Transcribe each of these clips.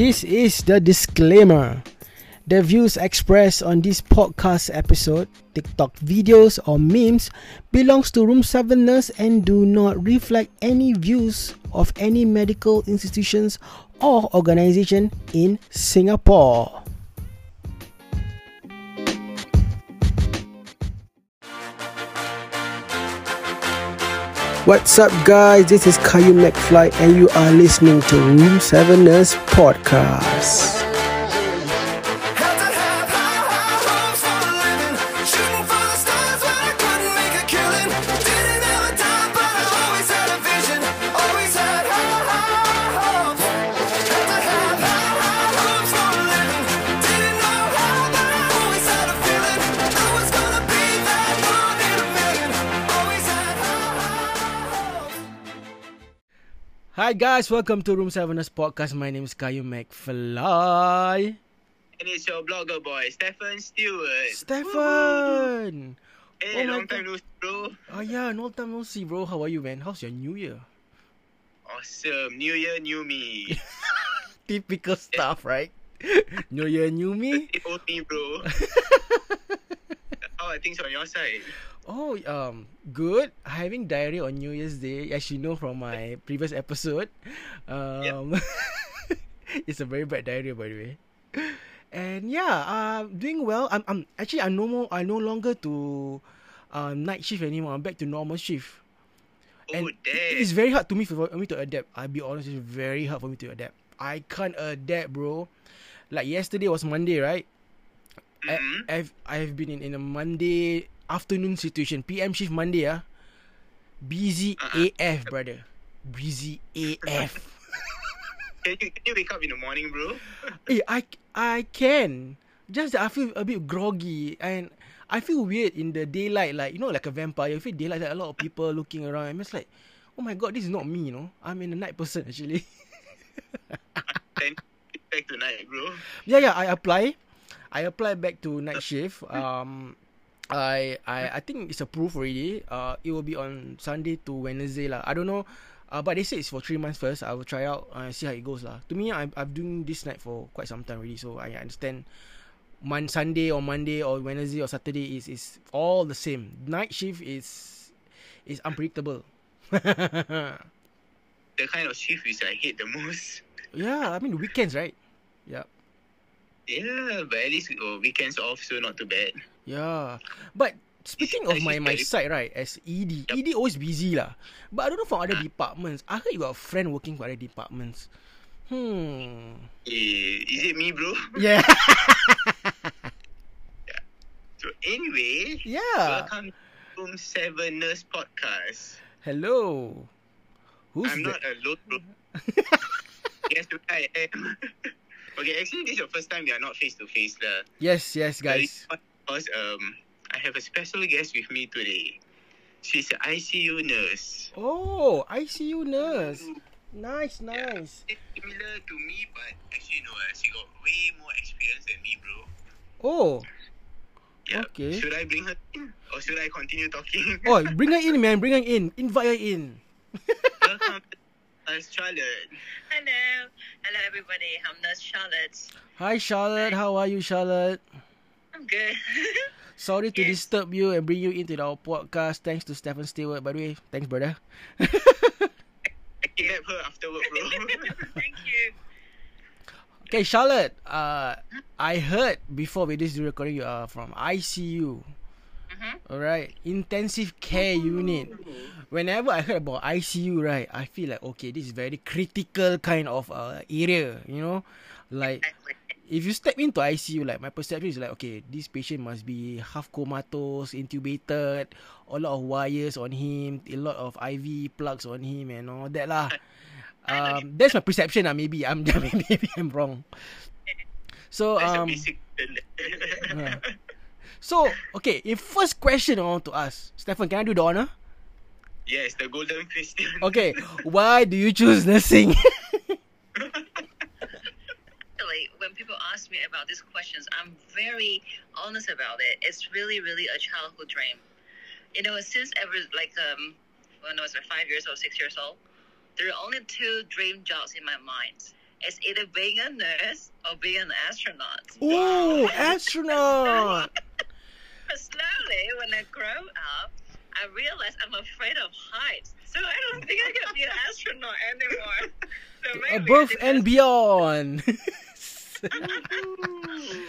This is the disclaimer. The views expressed on this podcast episode, TikTok videos or memes belongs to Room 7 Nurse and do not reflect any views of any medical institutions or organization in Singapore. What's up, guys? This is Caillou McFly, and you are listening to Room 7 Nurse Podcast. Hi, guys. Welcome to Room 7 Nurse Podcast. My name is Caillou McFly. And it's your blogger boy, Stephen Stewart. Stefan! Hey, Oh long time no see, bro. Oh, yeah. No time no see, bro. How are you, man? How's your new year? Awesome. New year, new me. Typical stuff, right? new year, new me? old me, bro. How are things on your side? Oh, um, good. Having diarrhea on New Year's Day, as you know from my previous episode. Um, it's a very bad diarrhea, by the way. And yeah, um, doing well. I'm, I'm actually I'm no more. I no longer to, um, night shift anymore. I'm back to normal shift. Oh, And damn. it's very hard to me for me to adapt. I'll be honest, it's very hard for me to adapt. I can't adapt, bro. Like yesterday was Monday, right? I, Mhm. I've I've been in, in a Monday afternoon situation. PM shift Monday ah. Busy. AF, brother. Busy AF. Can you, can you wake up in the morning, bro? hey, I I can. Just that I feel a bit groggy and I feel weird in the daylight, like you know, like a vampire. You feel daylight, like a lot of people looking around. I'm just like, oh my god, this is not me, you know. I'm in a night person actually. Back tonight, bro. yeah, yeah. I apply. I apply back to night shift. Um, I I I think it's approved already. Uh, it will be on Sunday to Wednesday lah. I don't know. Uh, but they say it's for three months first. I will try out and see how it goes lah. To me, I'm I'm doing this night for quite some time already, so I understand. Mon Sunday or Monday or Wednesday or Saturday is is all the same. Night shift is is unpredictable. The kind of shift which I hate the most. yeah, I mean weekends, right? Yeah. Yeah, but at least oh, weekends off, so not too bad. Yeah. But speaking of my my side, right, as ED, ED always busy lah. But I don't know for other departments. I heard you got a friend working for other departments. Hmm. Eh, is it me, bro? Yeah. So anyway, yeah. welcome to 7 Nurse Podcast. Hello. Who's I'm that? not alone, bro. yes, I am. okay, actually, this is your first time we are not face to face, lah. Yes, yes, guys. Because um, I have a special guest with me today. She's an ICU nurse. Oh, ICU nurse. Nice, Yeah. nice. Similar to me, but actually no, uh, she got way more experience than me, bro. Oh. Yeah. Okay. Should I bring her in, or should I continue talking? Oh, bring her in, man. Bring her in. Invite her in. Welcome, Charlotte. Hello. Hello, everybody. I'm Nurse Charlotte. Hi, Charlotte. How are you, Charlotte? I'm good. Sorry to Yes. disturb you and bring you into our podcast. Thanks to Stephen Stewart, by the way. Thanks, brother. I her after work, bro. Thank you. Okay, Charlotte. Uh, I heard before we did this recording you are from ICU. Mhm. Alright, intensive care unit. Whenever I heard about ICU, right, I feel like okay, this is very critical kind of uh, area. You know, like Exactly. If you step into ICU, like my perception is like, okay, this patient must be half comatose, intubated, a lot of wires on him, a lot of IV plugs on him, and all that lah. Um, that's my perception. lah. maybe I'm maybe I'm wrong. So um, yeah. so okay. In first question I want to ask, Stefan, can I do the honor? yes, the golden question. Okay, why do you choose nursing? When people ask me about these questions, I'm very honest about it. It's really, really a childhood dream. You know, since ever like um when I was like five years old, six years old, there are only two dream jobs in my mind. It's either being a nurse or being an astronaut. Oh, astronaut. But slowly, when I grow up, I realized I'm afraid of heights. So I don't think I can be an astronaut anymore. So maybe Above and beyond.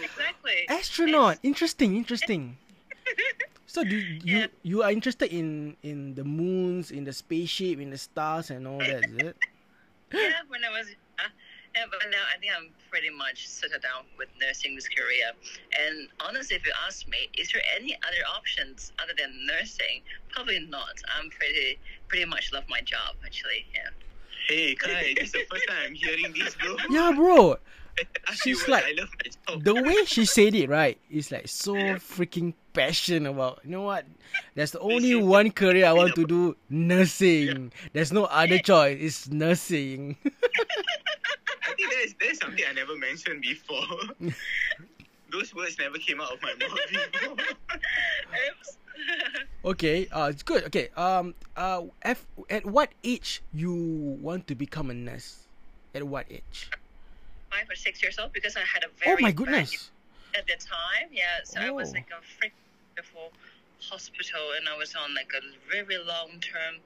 Exactly. astronaut. Interesting, interesting. So do you Yeah. you are interested in in the moons, in the spaceship, in the stars and all that, is it? Yeah, when I was, uh, yeah, but now I think I'm pretty much settled down with nursing this career. And honestly, if you ask me, is there any other options other than nursing? Probably not. I'm pretty, pretty much love my job actually. Yeah. Hey, Kai, this is the first time I'm hearing this, bro. Yeah, bro. She's like- I love my job. The way she said it, right, is like so freaking passionate about. You know what? There's only one career I want to do: nursing. There's no other choice. It's nursing. I think that is something I never mentioned before. Those words never came out of my mouth before. Okay, uh, it's good. Okay, um, uh, F, at what age you want to become a nurse? At what age? Five or six years old because I had a very Oh very my bad goodness! at the time. Yeah, so I was Oh. like a freak before hospital, and I was on like a very long term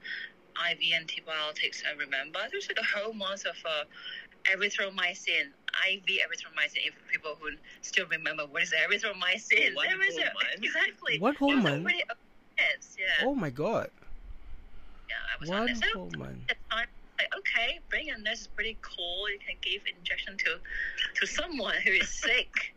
IV antibiotics. I remember there's like a whole month of uh, erythromycin, IV erythromycin. If people who still remember what is erythromycin, Oh, one There was whole a- month? exactly. One whole month? Yes, yeah, Oh my god! yeah. I was on One it. So whole month. at the time, like, okay, being a nurse is pretty cool. You can give injection to to someone who is sick.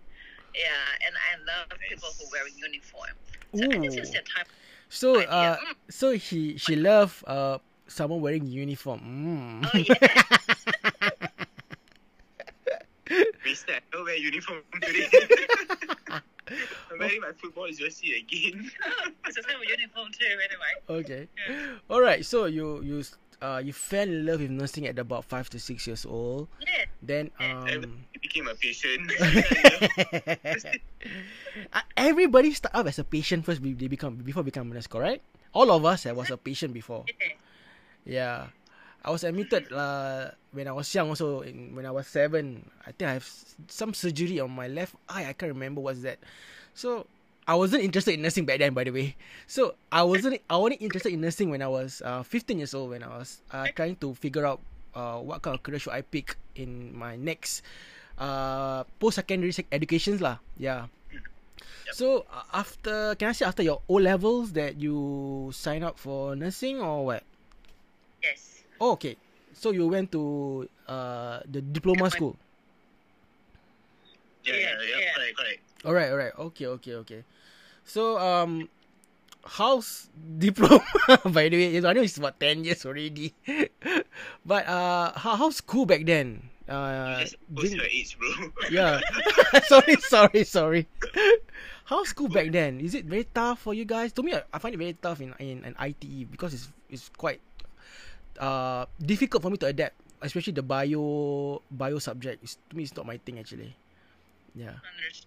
Yeah, and I love people who wear uniform. So I think since Ooh. that time, So, idea. uh, Mm. so he she love uh someone wearing uniform. Mm. oh yeah, Mister, I don't wear uniform today. I'm wearing my football jersey again. it's a type of uniform too. Anyway, Okay. All right. So you you uh you fell in love with nursing at about five to six years old. yeah, Then I um. became a patient. Uh, Everybody start up as a patient first. They become before become a nurse, correct? All of us I was a patient before. yeah. I was admitted uh, when I was young. Also, in, when I was seven, I think I have some surgery on my left eye. I can't remember what's that. So I wasn't interested in nursing back then, by the way. So I wasn't. I only interested in nursing when I was uh, 15 years old. When I was uh, trying to figure out uh, what kind of career should I pick in my next uh, post secondary educations lah. Yeah. So uh, after, can I say after your O levels that you sign up for nursing or what? Yes. Oh, okay. So you went to uh the diploma school. yeah, yeah, yeah, Yeah. correct, correct. All right, all right. Okay, okay, okay. So um, how's diploma? By the way, I know it's about ten years already. but uh, how how's school back then? Uh, didn't- age, bro. yeah. sorry, sorry, sorry. How's school back then? Is it very tough for you guys? To me, I I find it very tough in in an ITE because it's it's quite uh difficult for me to adapt, especially the bio bio subject. It's, to me, it's not my thing actually. Yeah. Understood.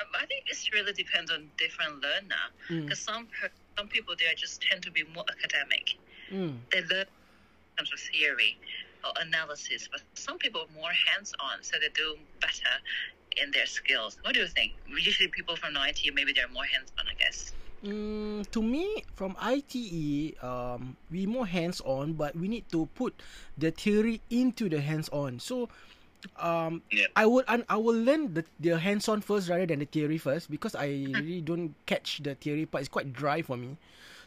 Um, I think this really depends on different learner. Mm. Because some some people they just tend to be more academic. Mm. They learn in terms of theory or analysis, but some people are more hands-on, so they do better in their skills. What do you think? Usually, people from IT maybe they're more hands-on, I guess. Mm, to me, from ITE, um, we more hands-on, but we need to put the theory into the hands-on. So, um, Yeah. I would I will learn the the hands-on first rather than the theory first because I really don't catch the theory part. It's quite dry for me.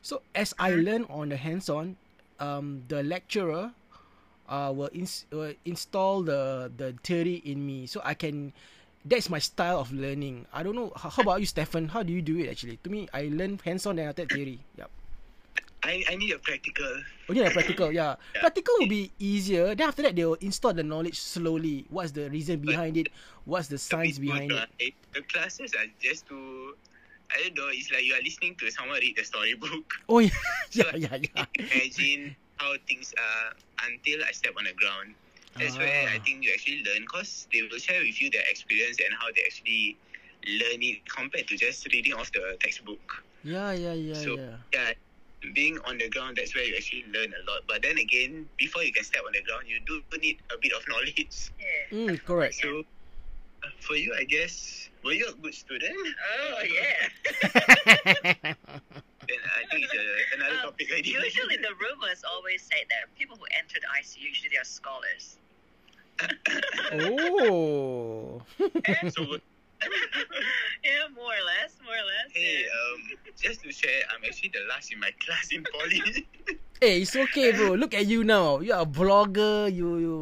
So as I learn on the hands-on, um, the lecturer, uh, will, ins- will install the the theory in me, so I can. That's my style of learning. I don't know. How, how about you, Stefan? How do you do it actually? To me, I learn hands-on then after that theory. Yep. I, I need a practical. Oh yeah, practical. Yeah, Yeah. practical will be easier. Then after that, they will install the knowledge slowly. What's the reason behind it? What's the science behind it? dry. The classes are just too. I don't know. It's like you are listening to someone read the storybook. Oh yeah, yeah, yeah, yeah. Imagine how things are until I step on the ground. That's where Ah. I think you actually learn because they will share with you their experience and how they actually learn it compared to just reading off the textbook. Yeah, yeah, yeah, So- yeah. Yeah, being on the ground, that's where you actually learn a lot. But then again, before you can step on the ground, you do need a bit of knowledge. Yeah. Mm, correct. So, for you, I guess, were you a good student? Oh yeah. Then I think it's a, another Um, topic already. Usually the rumors always say that people who enter the ICU usually they are scholars. oh. so, yeah, more or less, more or less. hey, yeah. um, just to share, I'm actually the last in my class in poly. Hey, it's okay, bro. Look at you now. You're a blogger. You you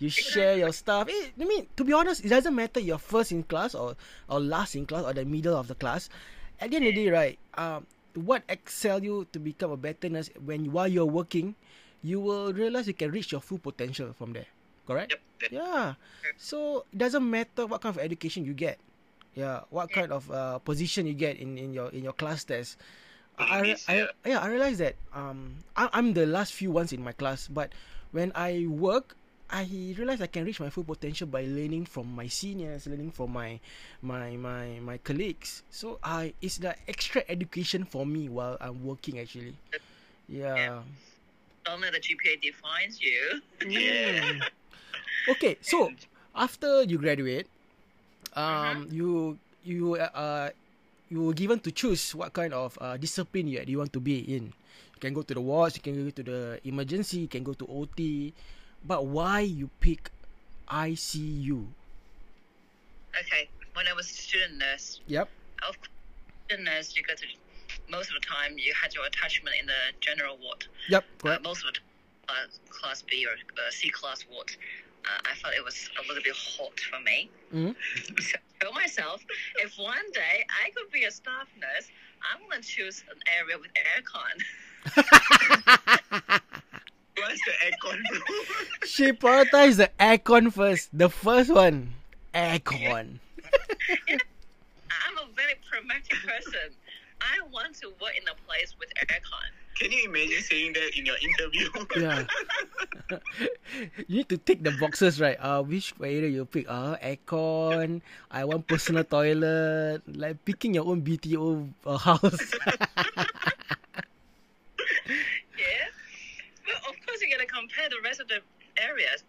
you share your stuff. Eh, I mean, to be honest, it doesn't matter you're first in class or or last in class or the middle of the class. At the end of the day, right? Um, what excel you to become a better nurse when while you're working, you will realize you can reach your full potential from there. Correct? yep. Yeah. So it doesn't matter what kind of education you get. Yeah, what kind of uh, position you get in, in your in your class test. I, I, I yeah I realized that um I, I'm the last few ones in my class, but when I work, I realize I can reach my full potential by learning from my seniors, learning from my my my my colleagues. So I it's the extra education for me while I'm working actually. Yeah. Only the GPA defines you. Mm. Okay, so after you graduate, um, you you uh you were given to choose what kind of uh, discipline you, you want to be in. You can go to the wards, you can go to the emergency, you can go to OT, but why you pick ICU? Okay, when I was a student nurse, Yep. of student nurse, you go to most of the time you had your attachment in the general ward. Yep. Uh, most of the uh, class B or uh, C class ward. I felt it was a little bit hot for me. Mhm. So I told myself, if one day I could be a staff nurse, I'm gonna choose an area with aircon. What's the aircon? she prioritized the aircon first. The first one, aircon. I'm a very pragmatic person. I want to work in a place with aircon. Can you imagine saying that in your interview? Yeah. you need to tick the boxes, right? Uh, which area you pick? Uh, aircon. I want personal toilet. Like picking your own BTO uh, house. Yeah. But of course, you gotta compare the rest of the areas.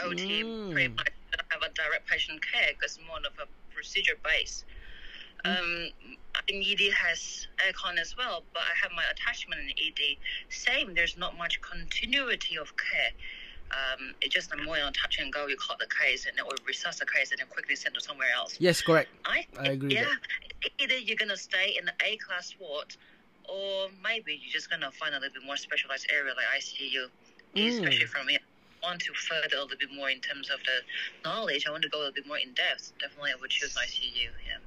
OT Mm. pretty much have a direct patient care because more of a procedure base. Um, I think ED has aircon as well, but I have my attachment in ED. Same, there's not much continuity of care. Um, it's just a more on touch and go. You caught the case and then or resuscitate the case and then quickly send it somewhere else. yes, correct. I, I agree Yeah, either you're gonna stay in the A class ward, or maybe you're just gonna find a little bit more specialized area like ICU. Mm. Especially from me, I want to further a little bit more in terms of the knowledge. I want to go a little bit more in depth. Definitely, I would choose ICU. Yeah.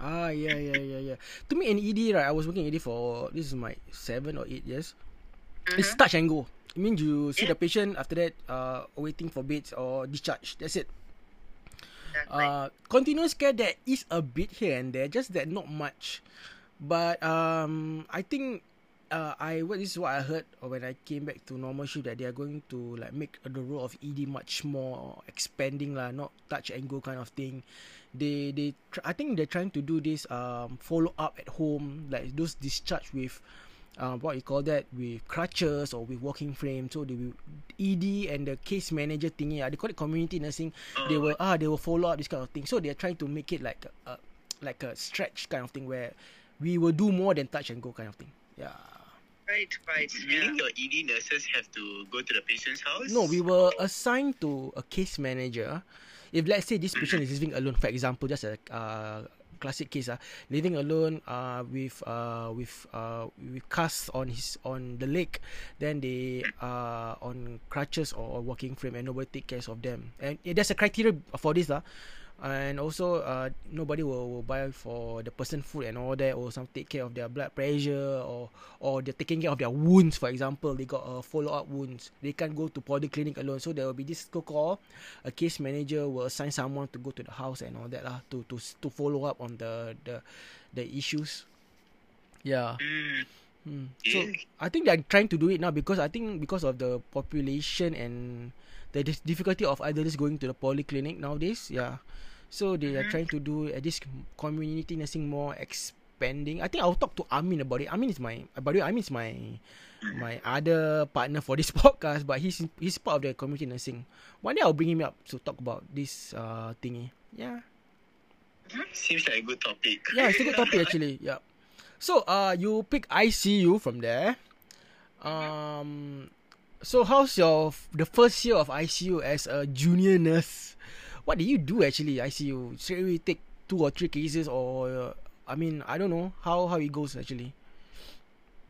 Ah, yeah, yeah, yeah, yeah. To me, in ED, right, I was working in ED for this is my seven or eight years. It's touch and go. It means you see Yeah. the patient after that, uh, waiting for beds or discharge. That's it. Uh, continuous care there is a bit here and there, just that not much. But um, I think uh, I what this is what I heard when I came back to normal shift that they are going to like make the role of ED much more expanding lah, not touch and go kind of thing. They they tr- I think they're trying to do this um follow up at home like those discharge with uh, what you call that with crutches or with walking frame. So they will ED and the case manager thingy. Uh, they call it community nursing. They will ah they will follow up this kind of thing. So they're trying to make it like a, a like a stretch kind of thing where we will do more than touch and go kind of thing. Yeah. Right, right. Yeah. Meaning your ED nurses have to go to the patient's house? No, we were assigned to a case manager. If let's say this patient is living alone, for example, just a uh, classic case, uh, living alone uh, with uh, with uh, with casts on his on the leg, then they uh, on crutches or walking frame, and nobody take care of them. And yeah, there's a criteria for this, uh, and also uh, nobody will, will buy for the person food and all that, or some take care of their blood pressure, or or they're taking care of their wounds. For example, they got a follow up wounds. They can't go to polyclinic alone, so there will be this call a case manager will assign someone to go to the house and all that lah to to to follow up on the the the issues. Yeah. Mm, Hmm. So. I think they're trying to do it now because I think because of the population and the difficulty of others going to the polyclinic nowadays. Yeah. So they are trying to do uh, this community nursing more expanding. I think I'll talk to Amin about it. Amin is my by the way, Amin is my my other partner for this podcast, but he's he's part of the community nursing. One day I'll bring him up to talk about this uh thingy. Yeah. Seems like a good topic. Yeah, it's a good topic actually. Yeah. So uh you pick ICU from there. Um so how's your the first year of ICU as a junior nurse? What do you do actually ICU? Straight away take two or three cases or uh, I mean I don't know how how it goes actually.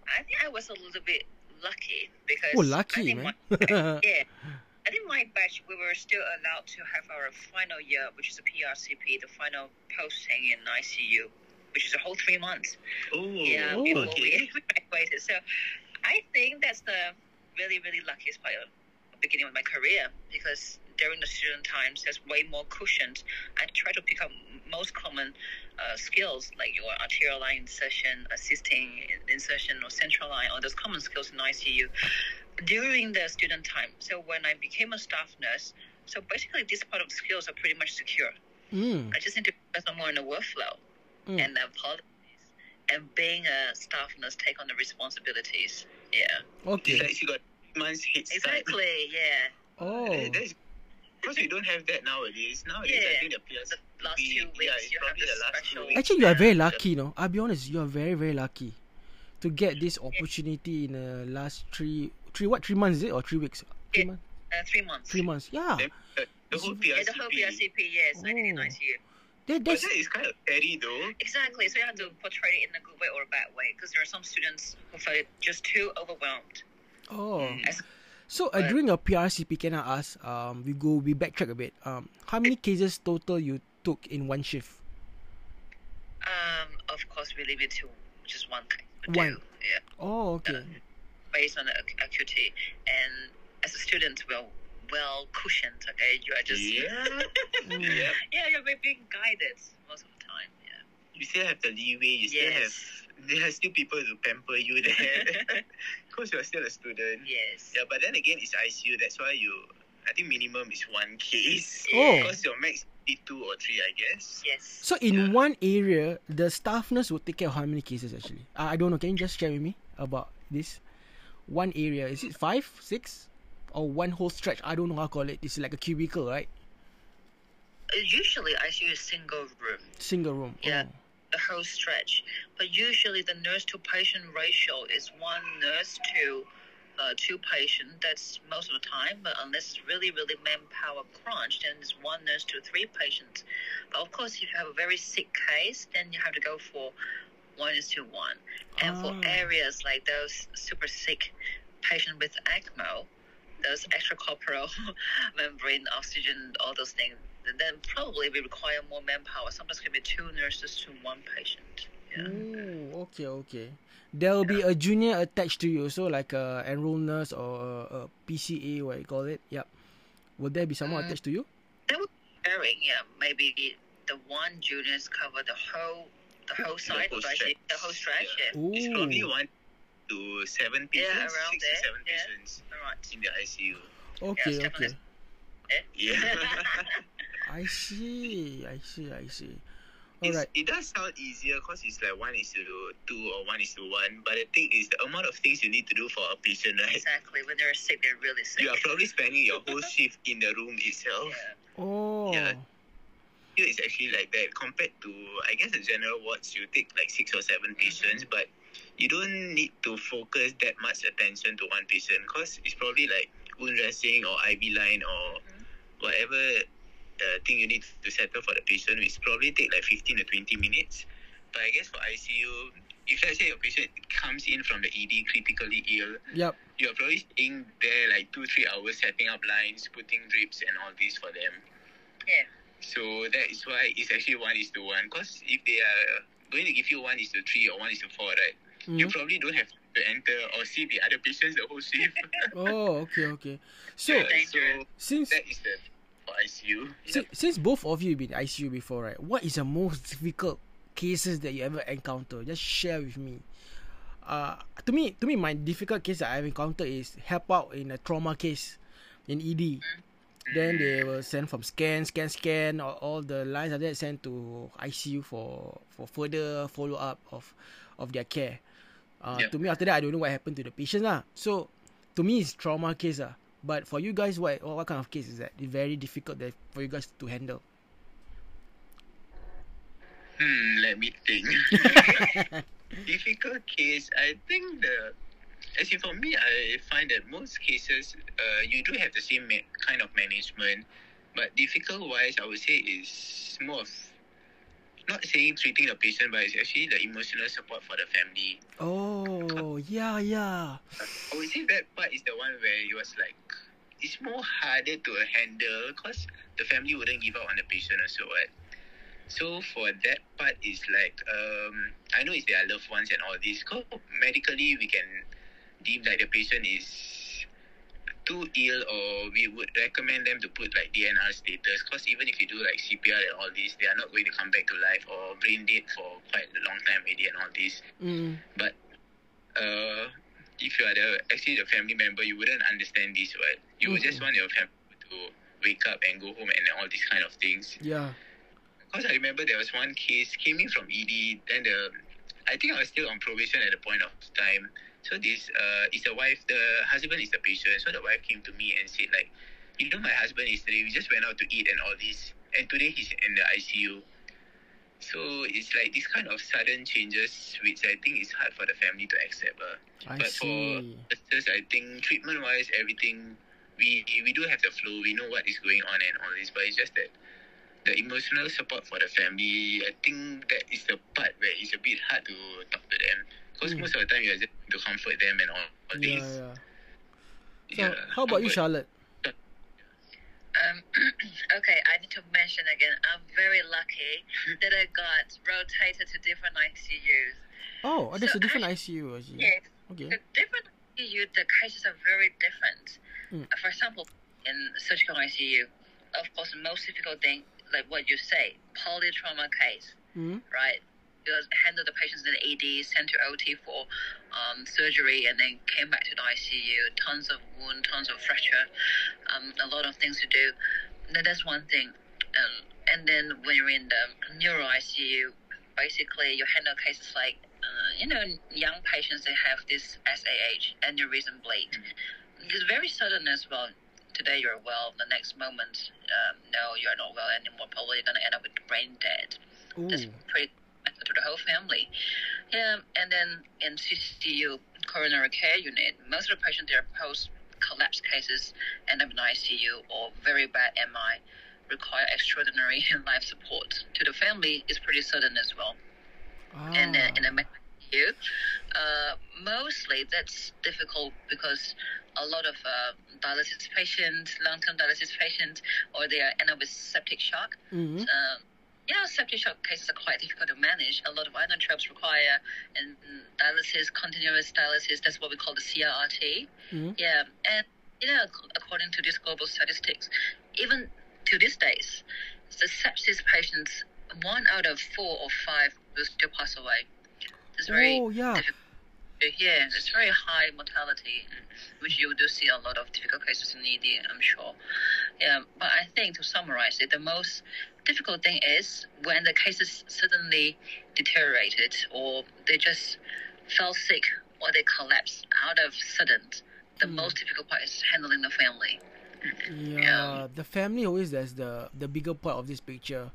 I think I was a little bit lucky because Oh I lucky think man. my- yeah. I think my batch we were still allowed to have our final year, which is a PRCP, the final posting in ICU, which is a whole three months. Oh, yeah, Oh. before okay. we graduated. So I think that's the really, really luckiest part of the beginning of my career because during the student times, there's way more cushions. I try to pick up most common uh, skills like your arterial line insertion, assisting insertion, or central line, all those common skills in ICU during the student time. So when I became a staff nurse, so basically this part of the skills are pretty much secure. Mm. I just need to focus on more on the workflow Mm. and the policies and being a staff nurse take on the responsibilities. Yeah. Okay. It's like she got months head start. Exactly, yeah. Oh. That- That's because we don't have that nowadays. Nowadays, I think the PS The last we- two weeks yeah, it's you probably the the last two special weeks. Actually, you are very Yeah. lucky, no. I'll be honest, you are very very lucky to get this opportunity in the last three three what three months is it or three weeks? Three Yeah. months. Uh, three months. Three months. Yeah. The, the, the whole Yeah, PRCP. the whole PRCP, yes. I did in Oh. ICU. That, But that's that is kind of scary though. Exactly. So you have to portray it in a good way or a bad way because there are some students who feel just too overwhelmed. oh. As So uh, But- during your PRCP, can I ask? Um, we go we backtrack a bit. Um, how many cases total you took in one shift? um, of course, we leave it to just one case. One. two, Yeah. Oh, okay. based on the ac- acuity. And as a student, well, well cushioned. Okay, you are just Yeah. Mm. yeah. yeah, you're being guided most of the time. Yeah. You still have the leeway. You still Yes. have. There are still people to pamper you there. Because you're still a student. Yes. Yeah, but then again, it's ICU. That's why you. I think minimum is one case. Oh. Because your max is two or three, I guess. Yes. So in Yeah. one area, the staff nurse will take care of how many cases actually? Uh, I don't know. Can you just share with me about this? One area is it five, six, or one whole stretch? I don't know how to call it. It's like a cubicle, right? Uh, Usually, ICU is a single room, Single room. Yeah. Oh. The whole stretch. But usually, the nurse to patient ratio is one nurse to uh, two patient. That's most of the time. But unless it's really, really manpower crunched, then it's one nurse to three patients. But of course, if you have a very sick case, then you have to go for one is to one. And for Ah. areas like those super sick patient with ECMO, those extracorporeal membrane oxygen, all those things, then probably we require more manpower. Sometimes it can be two nurses to one patient. Yeah. Oh, okay, okay. There will be a junior attached to you, so like a enroll nurse or a, a PCA, what you call it. Yep. Will there be someone Mm. attached to you? That would be varying, yeah. Maybe the one juniors cover the whole the whole side whole of ICU, the whole stretch. Yeah. Yeah. It's Ooh. probably one to seven Yeah, patients, around six there, to seven yeah. patients All right. in the ICU. Okay, Yes, okay. Yeah. Eh? I see, I see, I see. It's, Alright. It does sound easier because it's like one is to two or one is to one. But the thing is, the amount of things you need to do for a patient, right? Exactly. When they're sick, they're really sick. You are probably spending your whole shift in the room itself. Yeah. Oh. Yeah. Here it's actually like that compared to, I guess, the general wards, you take like six or seven mm-hmm. patients, but you don't need to focus that much attention to one patient because it's probably like wound dressing or IV line or whatever uh, thing you need to settle for the patient, which probably take like 15 to 20 minutes. But I guess for ICU, if let's say your patient comes in from the ED critically ill, Yep. you're probably staying there like two, three hours setting up lines, putting drips and all this for them. Yeah. So that is why it's actually one is to one. Because if they are going to give you one is to three or one is to four, right? You Mhm. probably don't have to enter or see the other patients the whole shift. Oh, okay, okay. So Yeah, so since that is the for ICU. si- since both of you have been ICU before, right? What is the most difficult cases that you ever encounter? Just share with me. Uh, to me, to me, my difficult case that I've encountered is help out in a trauma case in ED. Then they will send from scan, scan, scan. All, all the lines are then sent to ICU for for further follow up of of their care. Uh, Yeah. To me, after that, I don't know what happened to the patient lah. So, to me, it's trauma case lah. But for you guys, what what kind of case is that? It's very difficult that for you guys to handle. Hmm, let me think. Difficult case. I think the, as in for me, I find that most cases, uh, you do have the same ma- kind of management, but difficult wise, I would say is more of, not saying treating the patient, but it's actually the emotional support for the family. Oh, yeah, yeah. I would say that part is the one where it was like, it's more harder to handle because the family wouldn't give up on the patient or so, what? So for that part is like um I know it's their loved ones and all this. Cause medically we can deem like the patient is too ill or we would recommend them to put like DNR status because even if you do like CPR and all this, they are not going to come back to life or brain dead for quite a long time already and all this. Mm. But uh, if you are the actually the family member, you wouldn't understand this, right? You would just want your family to wake up and go home and all these kind of things. Yeah. Because I remember there was one case came in from ED, then the I think I was still on probation at the point of time. So this uh is the wife, the husband is the patient. So the wife came to me and said like, you know my husband yesterday we just went out to eat and all this, and today he's in the ICU. So it's like this kind of sudden changes, which I think is hard for the family to accept. Uh. I But for see. nurses, I think treatment wise, everything we we do have the flow. We know what is going on and all this, but it's just that the emotional support for the family. I think that is the part where it's a bit hard to talk to them because Mm. most of the time you are just to comfort them and all, all Yeah, this. yeah. So, Yeah. how about you, Charlotte? Um, okay, I need to mention again. I'm very lucky that I got rotated to different ICUs. Oh, oh there's So a different I- ICU. I see. Yes, Okay. the different ICU, the cases are very different. Mm. Uh, For example, in surgical ICU, of course, the most difficult thing, like what you say, polytrauma case, Mm. right? You handle the patients in the ED, sent to OT for um, surgery, and then came back to the ICU. Tons of wound, tons of fracture, um, a lot of things to do. Now, that's one thing. Um, and then when you're in the neuro ICU, basically you handle cases like, uh, you know, young patients that have this SAH, aneurysm bleed. It's very sudden as well. Today you're well, the next moment, um, no, you're not well anymore. Probably gonna end up with brain dead. That's pretty to the whole family. Yeah, and then in CCU coronary care unit, most of the patients they are post collapse cases end up in ICU or very bad MI, require extraordinary life support. To the family, is pretty sudden as well. Ah. And in a ICU, uh, mostly that's difficult because a lot of uh, dialysis patients, long-term dialysis patients, or they are end up with septic shock. Mhm. Um, yeah, septic shock cases are quite difficult to manage. A lot of inotropes require and dialysis, continuous dialysis. That's what we call the CRRT. Mhm. Yeah, and you know, according to these global statistics, even to these days, the sepsis patients, one out of four or five will still pass away. It's very Oh, yeah. difficult hear. It's very high mortality, which you do see a lot of difficult cases in ED, I'm sure. Yeah, but I think to summarize it, the most difficult thing is when the cases suddenly deteriorated or they just fell sick or they collapsed out of sudden. The Hmm. most difficult part is handling the family. Yeah, the family always has the the bigger part of this picture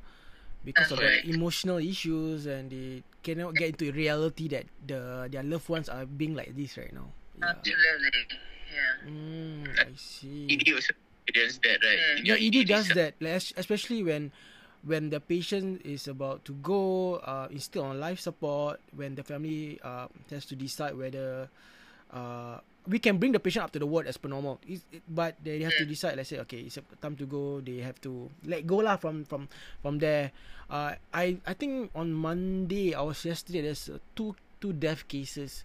because of the Correct. emotional issues and they cannot get into reality that the their loved ones are being like this right now. Yeah. Absolutely. Yeah. Mm, I see. ED also experience that, right? Yeah. Yeah, your ED does that, like, es- especially when when the patient is about to go, uh, is still on life support. When the family uh, has to decide whether uh, we can bring the patient up to the ward as per normal, it, but they have to Mm. decide. Let's say, okay, it's time to go. They have to let go lah from from from there. Uh, I I think on Monday, I was yesterday. There's uh, two two death cases.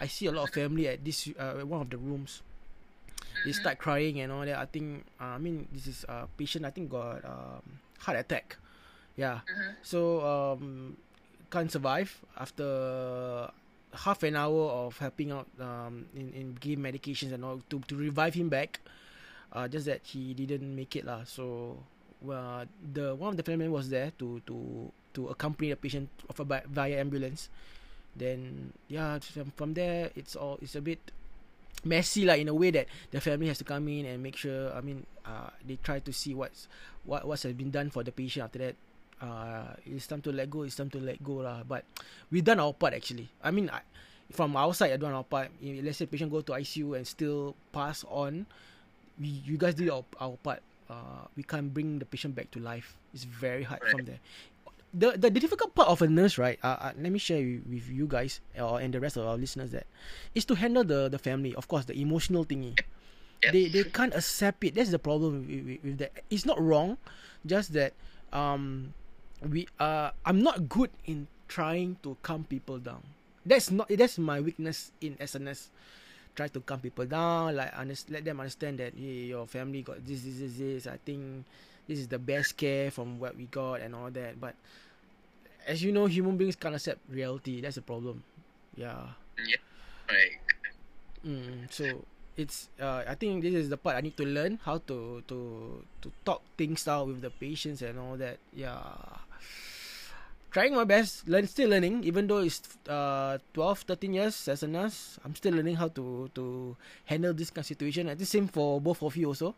I see a lot of family at this uh, one of the rooms they start crying and all that. I think, uh, I mean, this is a uh, patient. I think got um, heart attack. Yeah. Mhm. So um, can't survive after half an hour of helping out um, in in giving medications and all to to revive him back. Uh, just that he didn't make it lah. So, well, the one of the family was there to to to accompany the patient of a, via ambulance. Then yeah, from, from there it's all it's a bit messy like in a way that the family has to come in and make sure I mean uh, they try to see what's what what's has been done for the patient after that uh, it's time to let go it's time to let go lah but we done our part actually I mean I, from our side I done our part if, let's say patient go to ICU and still pass on we you guys did our, our part uh, we can't bring the patient back to life it's very hard from there the, the the difficult part of a nurse, right? Uh, uh, let me share with, you guys or and the rest of our listeners that is to handle the the family. Of course, the emotional thingy. They they can't accept it. That's the problem with, with, with that. It's not wrong, just that um we uh I'm not good in trying to calm people down. That's not that's my weakness in nurse. Try to calm people down, like under, let them understand that hey, your family got this, this, this, this. I think this is the best care from what we got and all that. But as you know, human beings can't accept reality. That's the problem. Yeah. Right. Mm, so it's uh, I think this is the part I need to learn how to to to talk things out with the patients and all that. Yeah. Trying my best, learn still learning, even though it's uh 12, 13 years as a nurse, I'm still learning how to to handle this kind of situation. I think same for both of you also.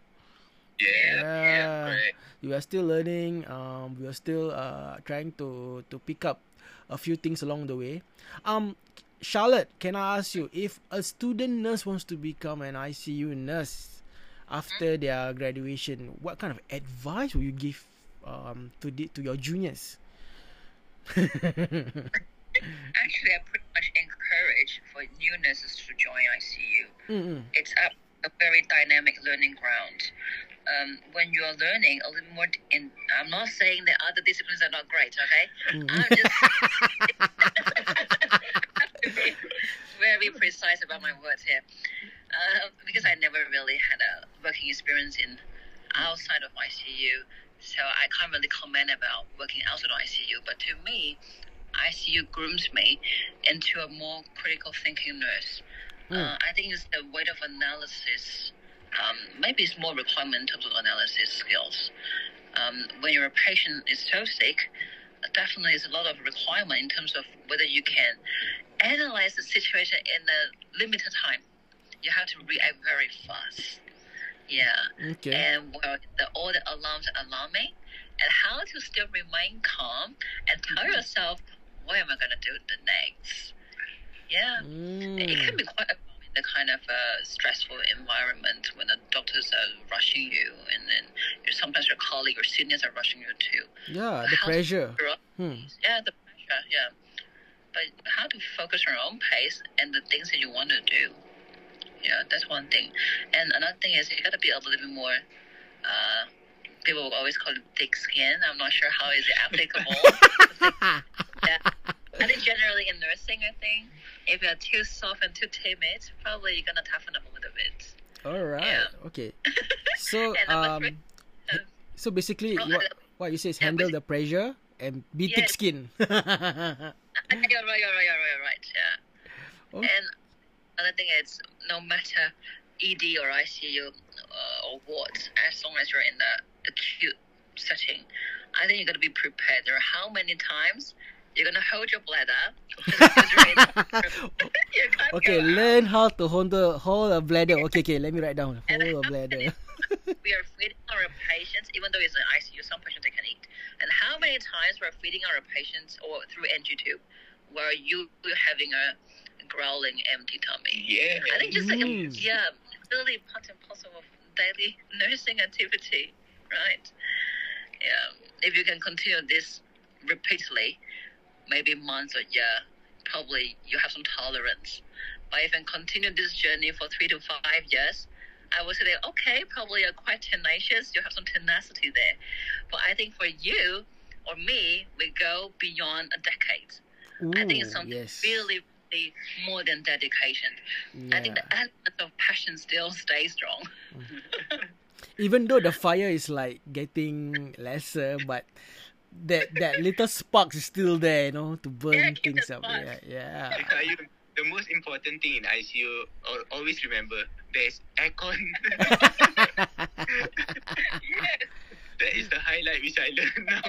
Yeah. Yeah. We are still learning. Um, we are still uh trying to to pick up a few things along the way. Um, Charlotte, can I ask you if a student nurse wants to become an ICU nurse after their graduation, what kind of advice will you give um to the, to your juniors? Actually, I pretty much encourage for new nurses to join ICU. Mm-mm. It's a, a very dynamic learning ground. Um, when you are learning a little more, in, I'm not saying that other disciplines are not great, okay? I'm just have to be very precise about my words here, uh, because I never really had a working experience in outside of ICU, so I can't really comment about working outside of ICU. But to me, ICU grooms me into a more critical thinking nurse. Uh, I think it's the weight of analysis. Um, maybe it's more requirement in terms of analysis skills. Um, when your patient is so sick, definitely is a lot of requirement in terms of whether you can analyze the situation in a limited time. You have to react very fast. Yeah. Okay. And well, the, all the alarms are alarming, and how to still remain calm and tell yourself, what am I going to do the next? Yeah. It can Mm. be quite overwhelming, the kind of uh, stressful environment when the doctors are rushing you, and then sometimes your colleague or seniors are rushing you too. Yeah, the to pressure. figure Hmm. Yeah, the pressure. Yeah, but how to focus on your own pace and the things that you want to do. Yeah, that's one thing. And another thing is you got to be a little bit more. Uh, people always call it thick skin. I'm not sure how is it applicable. yeah. I think generally in nursing, I think if you're too soft and too timid, probably you're gonna toughen up a little bit. All right. Yeah. Okay. So um, three, uh, so basically, what what you say is yeah, handle the pressure and be thick skin. you're right, you're right, you're right, you're right. Yeah. Oh. And another thing is, no matter ED or ICU uh, or wards, as long as you're in the acute setting, I think you're gonna be prepared. There are how many times you're gonna hold your bladder. you're in the- you can't okay, learn how to hold the hold a bladder. Okay, okay, let me write down. Hold a bladder. we are feeding our patients, even though it's an ICU, some patients they can eat. And how many times we're feeding our patients or through NG tube, where you you're having a growling empty tummy. Yeah. I think just like a, Mm. yeah, really part and parcel of daily nursing activity, right? Yeah, if you can continue this repeatedly, maybe months or year, probably you have some tolerance. But if you can continue this journey for three to five years, I would say that okay, probably you're quite tenacious. You have some tenacity there. But I think for you or me, we go beyond a decade. I think it's something yes. really, really more than dedication. I think the element of passion still stays strong. Even though the fire is like getting lesser, but that that little spark is still there, you know, to burn Yeah, things up. spark. Yeah, yeah. I the most important thing in ICU, al- always remember, there's aircon. Yes. That is the highlight which I learned now.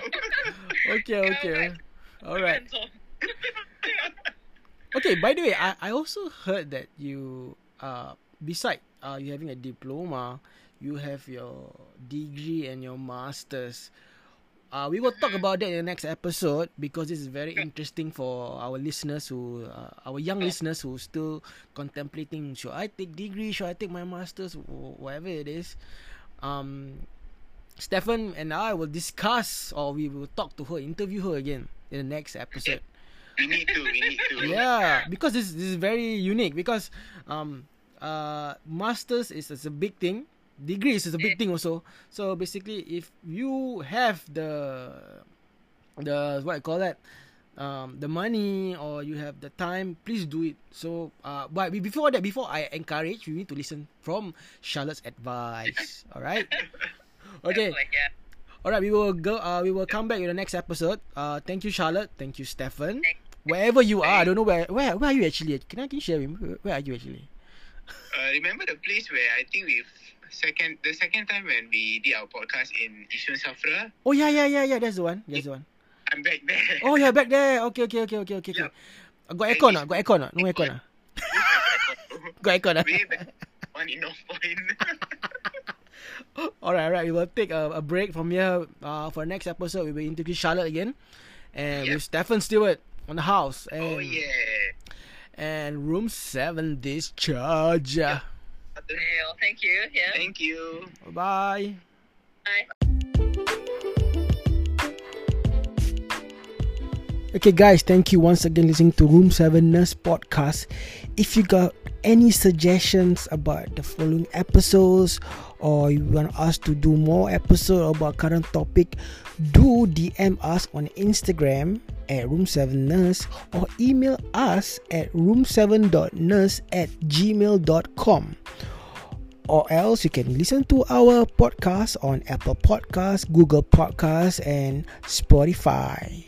Okay, okay. All right. Okay, by the way, I, I also heard that you uh beside uh you having a diploma, you have your degree and your masters. Uh, we will talk about that in the next episode because this is very interesting for our listeners who, uh, our young listeners who still contemplating should I take degree, should I take my masters, wh- whatever it is. Um, Stefan and I will discuss or we will talk to her, interview her again in the next episode. We need to, we need to. Yeah, because this this is very unique because um uh masters is, is a big thing. Degree is a big thing also. So basically if you have the the what I call that um the money or you have the time, please do it. So uh but before that before I encourage you need to listen from Charlotte's advice. Alright? Okay. Yeah. All right, we will go. Uh, we will come back in the next episode. Uh, thank you, Charlotte. Thank you, Stefan. Wherever you are, I don't know where. Where, where are you actually? Can I can you share with me? Where- are you actually? Uh, remember the place where I think we second the second time when we did our podcast in Yishun Safra? Oh yeah, yeah, yeah, yeah. That's the one. That's the one. I'm back there. Oh yeah, back there. Okay, okay, okay, okay, okay. okay. Uh, Got aircon ah? Got aircon ah? No aircon ah? Got aircon ah? One in North Point. All right, all right. We will take a, a break from here. Uh, for next episode, we will interview Charlotte again, and Yep. with Stefan Stewart on the house. Oh, and, oh yeah. And room seven discharge. Real. Thank you. Yeah. Thank you. Bye. Bye. Okay, guys, thank you once again listening to Room 7 Nurse Podcast. If you got any suggestions about the following episodes or you want us to do more episode about current topic, do DM us on Instagram at Room 7 Nurse or email us at room7.nurse at gmail.com or else you can listen to our podcast on Apple Podcasts, Google Podcasts, and Spotify.